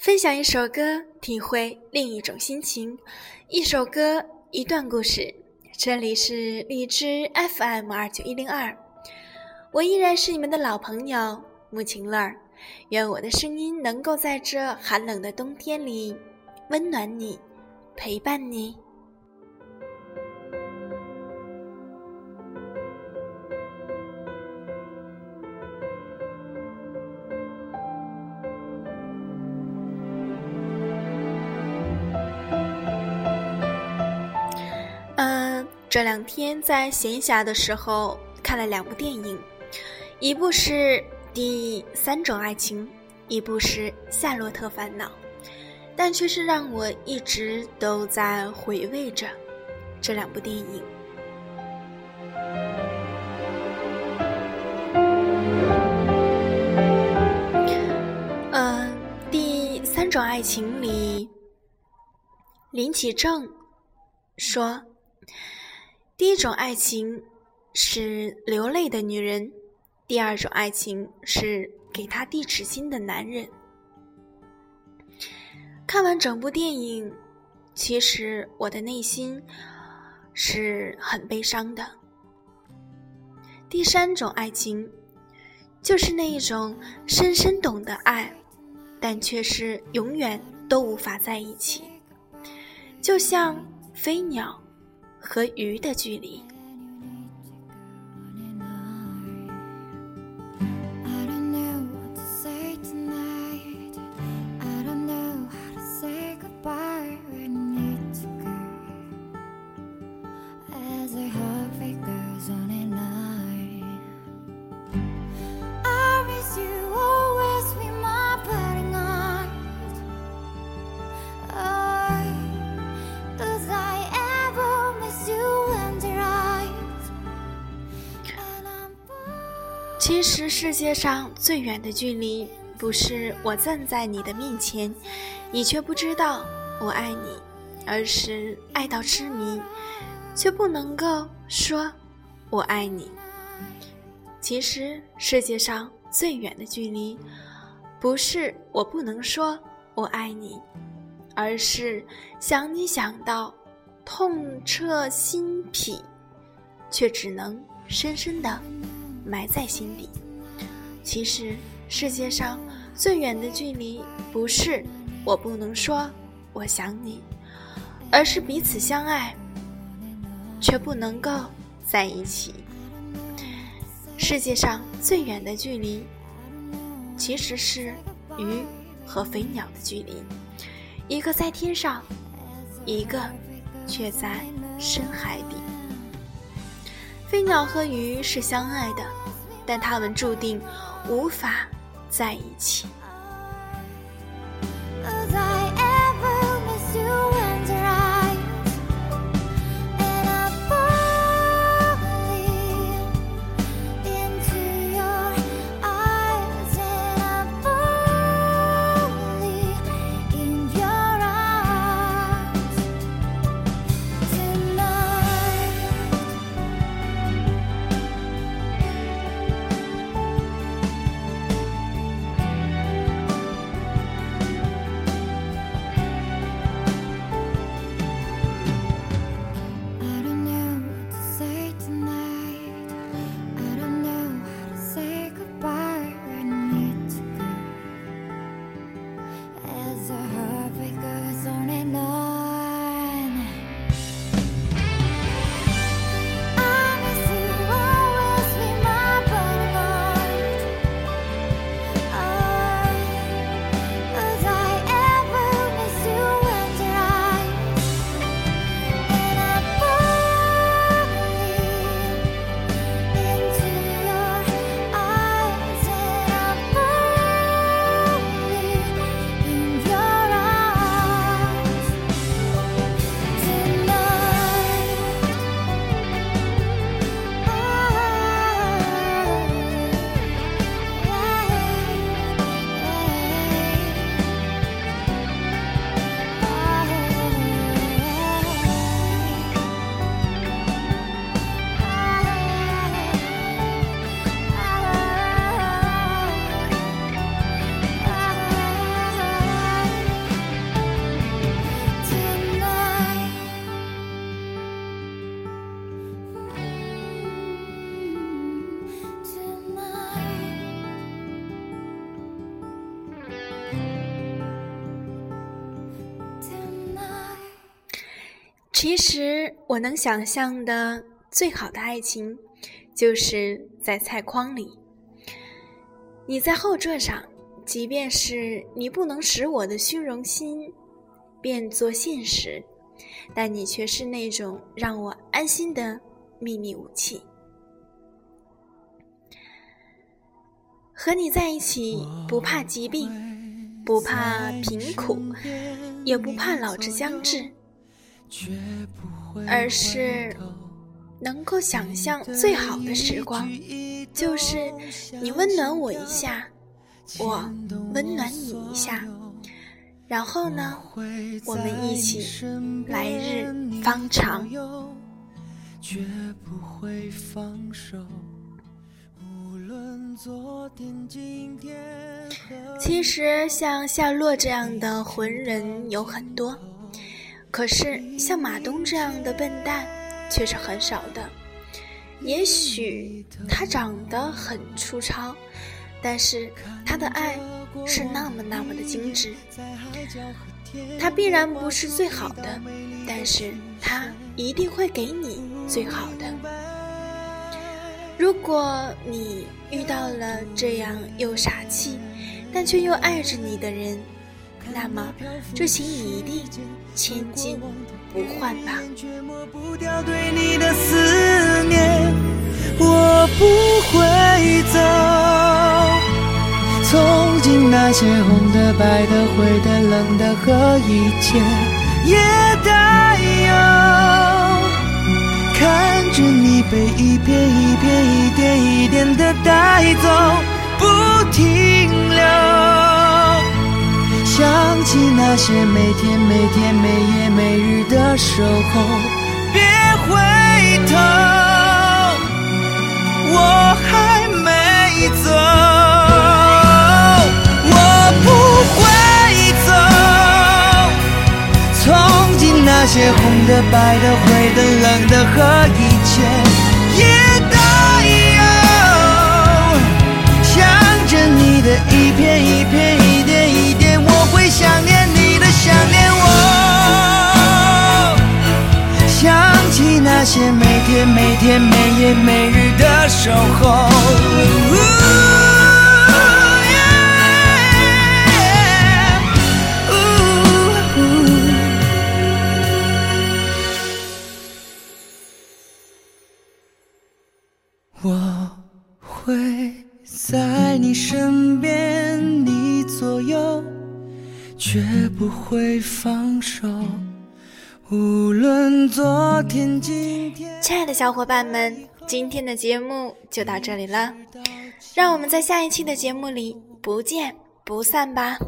分享一首歌，体会另一种心情；一首歌，一段故事。这里是荔枝 FM 二九一零二，我依然是你们的老朋友穆晴乐。愿我的声音能够在这寒冷的冬天里温暖你，陪伴你。这两天在闲暇的时候看了两部电影，一部是《第三种爱情》，一部是《夏洛特烦恼》，但却是让我一直都在回味着这两部电影。嗯，《第三种爱情》里，林启正说。第一种爱情是流泪的女人，第二种爱情是给他递纸巾的男人。看完整部电影，其实我的内心是很悲伤的。第三种爱情，就是那一种深深懂得爱，但却是永远都无法在一起，就像飞鸟。和鱼的距离。其实世界上最远的距离，不是我站在你的面前，你却不知道我爱你，而是爱到痴迷，却不能够说“我爱你”。其实世界上最远的距离，不是我不能说“我爱你”，而是想你想到痛彻心脾，却只能深深的。埋在心底。其实世界上最远的距离，不是我不能说我想你，而是彼此相爱，却不能够在一起。世界上最远的距离，其实是鱼和飞鸟的距离，一个在天上，一个却在深海底。飞鸟和鱼是相爱的。但他们注定无法在一起。其实我能想象的最好的爱情，就是在菜筐里，你在后座上，即便是你不能使我的虚荣心变作现实，但你却是那种让我安心的秘密武器。和你在一起，不怕疾病，不怕贫苦，也不怕老之将至。而是能够想象最好的时光，就是你温暖我一下，我温暖你一下，然后呢，我们一起来日方长。其实像夏洛这样的浑人有很多。可是，像马东这样的笨蛋却是很少的。也许他长得很粗糙，但是他的爱是那么那么的精致。他必然不是最好的，但是他一定会给你最好的。如果你遇到了这样又傻气，但却又爱着你的人，那么，就请你一定千金不换吧。我不会走，从今那些红的、白的、灰的、冷的和一切也带有，看着你被一片一片、一点一点的带走，不停那些每天每天每夜每日的守候，别回头，我还没走，我不会走。从今那些红的、白的、灰的、冷的和一切也带有，想着你的一片一片。每天每夜每日的守候。我会在你身边，你左右。绝不会放手，无论昨天、今天。亲爱的小伙伴们，今天的节目就到这里了，让我们在下一期的节目里不见不散吧。